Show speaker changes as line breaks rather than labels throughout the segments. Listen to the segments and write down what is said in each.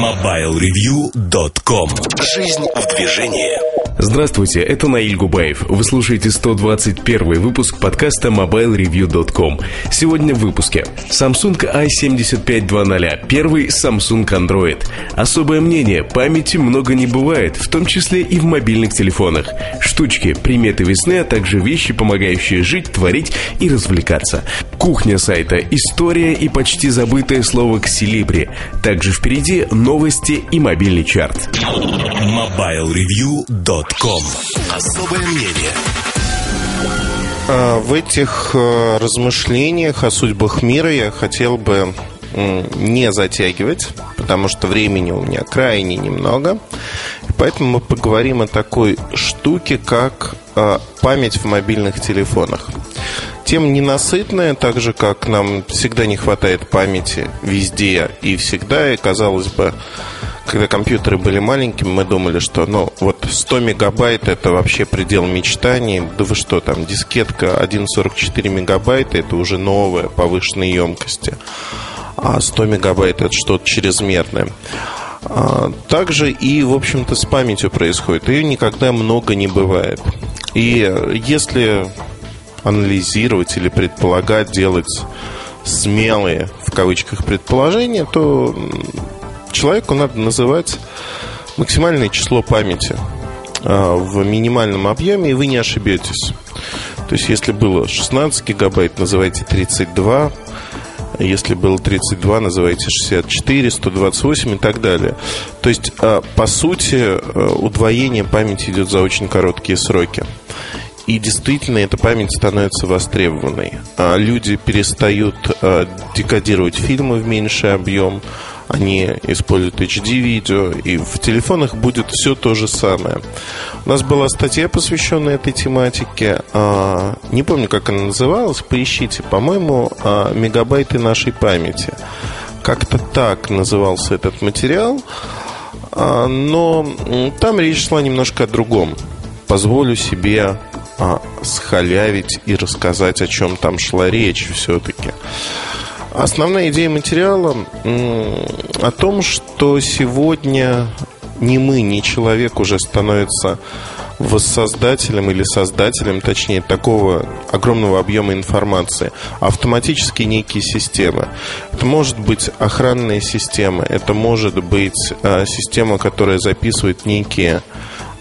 MobileReview.com Жизнь в движении
Здравствуйте, это Наиль Губаев. Вы слушаете 121 выпуск подкаста MobileReview.com. Сегодня в выпуске Samsung i7520, первый Samsung Android. Особое мнение, памяти много не бывает, в том числе и в мобильных телефонах. Штучки, приметы весны, а также вещи, помогающие жить, творить и развлекаться. Кухня сайта, история и почти забытое слово «ксилибри». Также впереди новости и мобильный чарт.
MobileReview.com Особое мнение
А, В этих э, размышлениях о судьбах мира я хотел бы не затягивать, потому что времени у меня крайне немного. Поэтому мы поговорим о такой штуке, как э, память в мобильных телефонах. Тема ненасытная, так же, как нам всегда не хватает памяти везде и всегда. И, казалось бы, когда компьютеры были маленькими, мы думали, что ну вот 100 мегабайт это вообще предел мечтаний. Да вы что, там дискетка 1,44 мегабайта это уже новая повышенной емкости. А 100 мегабайт это что-то чрезмерное. А, Также и, в общем-то, с памятью происходит. Ее никогда много не бывает. И если анализировать или предполагать, делать смелые, в кавычках, предположения, то человеку надо называть максимальное число памяти а, в минимальном объеме, и вы не ошибетесь. То есть, если было 16 гигабайт, называйте 32. Если было 32, называйте 64, 128 и так далее. То есть, а, по сути, а, удвоение памяти идет за очень короткие сроки. И действительно, эта память становится востребованной. А Люди перестают а, декодировать фильмы в меньший объем, они используют HD-видео, и в телефонах будет все то же самое. У нас была статья, посвященная этой тематике. А, Не помню, как она называлась, поищите. По-моему, а, «Мегабайты нашей памяти». Как-то так назывался этот материал. Но там речь шла немножко о другом. Позволю себе а, схалявить и рассказать, о чем там шла речь все-таки. Основная идея материала о том, что сегодня ни мы, ни человек уже становится воссоздателем или создателем, точнее, такого огромного объема информации, автоматически некие системы. Это может быть охранная система, это может быть а, система, которая записывает некие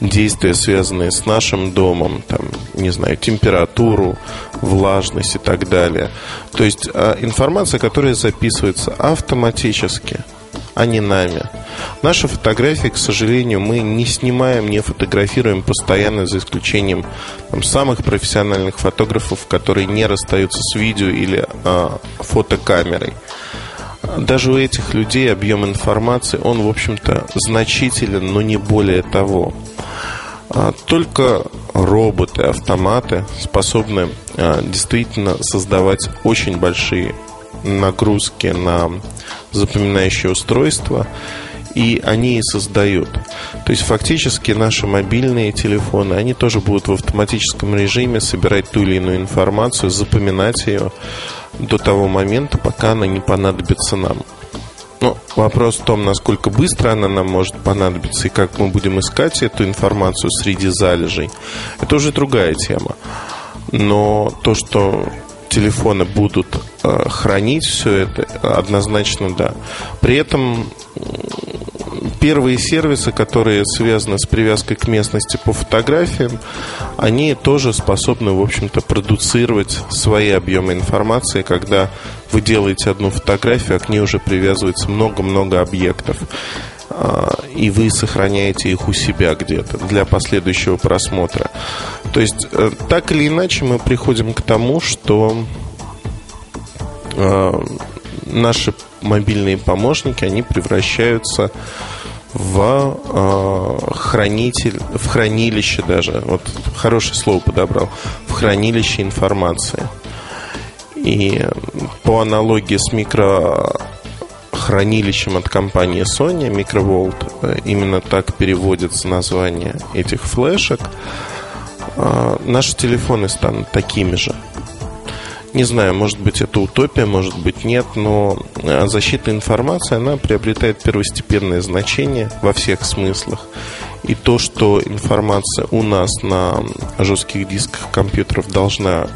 действия, связанные с нашим домом, там, не знаю, температуру, влажность и так далее. То есть а, информация, которая записывается автоматически, а не нами. Наши фотографии, к сожалению, мы не снимаем, не фотографируем постоянно, за исключением там, самых профессиональных фотографов, которые не расстаются с видео или а, фотокамерой. Даже у этих людей объем информации, он, в общем-то, значителен, но не более того. А, Только роботы, автоматы способны а, действительно создавать очень большие нагрузки на запоминающее устройство, и они и создают. То есть фактически наши мобильные телефоны, они тоже будут в автоматическом режиме собирать ту или иную информацию, запоминать ее до того момента, пока она не понадобится нам. Ну, вопрос в том, насколько быстро она нам может понадобиться и как мы будем искать эту информацию среди залежей, это уже другая тема. Но то, что телефоны будут э, хранить все это, однозначно да. При этом первые сервисы, которые связаны с привязкой к местности по фотографиям, они тоже способны, в общем-то, продуцировать свои объемы информации, когда вы делаете одну фотографию, а к ней уже привязывается много-много объектов. А, И вы сохраняете их у себя где-то для последующего просмотра. То есть, э, так или иначе, мы приходим к тому, что э, наши мобильные помощники, они превращаются в э, хранитель, в хранилище даже, вот хорошее слово подобрал, в хранилище информации. И по аналогии с микрохранилищем от компании Sony, Microvolt, э, именно так переводится название этих флешек, э, наши телефоны станут такими же. Не знаю, может быть, это утопия, может быть, нет, но э, защита информации, она приобретает первостепенное значение во всех смыслах. И то, что информация у нас на жестких дисках компьютеров должна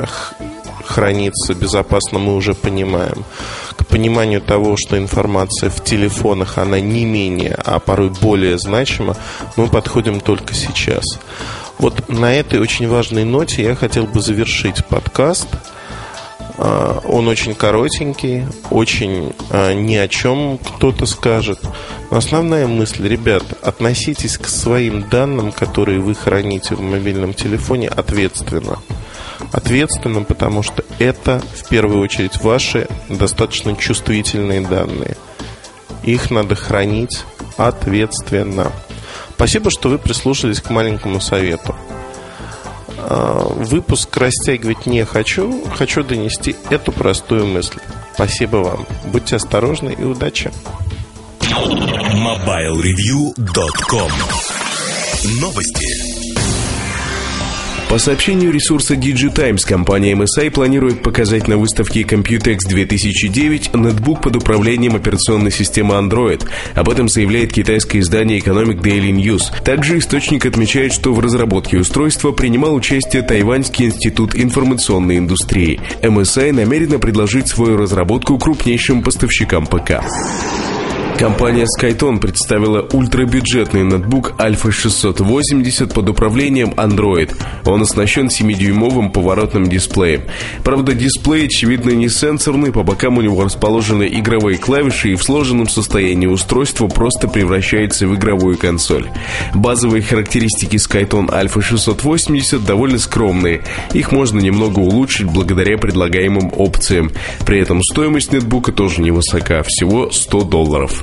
храниться безопасно, мы уже понимаем. К пониманию того, что информация в телефонах, она не менее, а порой более значима, мы подходим только сейчас. Вот на этой очень важной ноте я хотел бы завершить подкаст – он очень коротенький, очень а, ни о чем кто-то скажет. Но основная мысль, ребят, относитесь к своим данным, которые вы храните в мобильном телефоне, ответственно. Ответственно, потому что это в первую очередь ваши достаточно чувствительные данные. Их надо хранить ответственно. Спасибо, что вы прислушались к маленькому совету. А, выпуск растягивать не хочу, хочу донести эту простую мысль. Спасибо вам. Будьте осторожны и удачи.
MobileReview.com Новости.
По сообщению ресурса DigiTimes, компания MSI планирует показать на выставке Computex 2009 нетбук под управлением операционной системы Android. Об этом заявляет китайское издание Economic Daily News. Также источник отмечает, что в разработке устройства принимал участие Тайваньский институт информационной индустрии. MSI намерена предложить свою разработку крупнейшим поставщикам ПК. Компания Skyton представила ультрабюджетный ноутбук Alpha 680 под управлением Android. Он оснащен 7-дюймовым поворотным дисплеем. Правда, дисплей, очевидно, не сенсорный, по бокам у него расположены игровые клавиши, и в сложенном состоянии устройство просто превращается в игровую консоль. Базовые характеристики Skyton Alpha 680 довольно скромные. Их можно немного улучшить благодаря предлагаемым опциям. При этом стоимость нетбука тоже невысока, всего 100 долларов.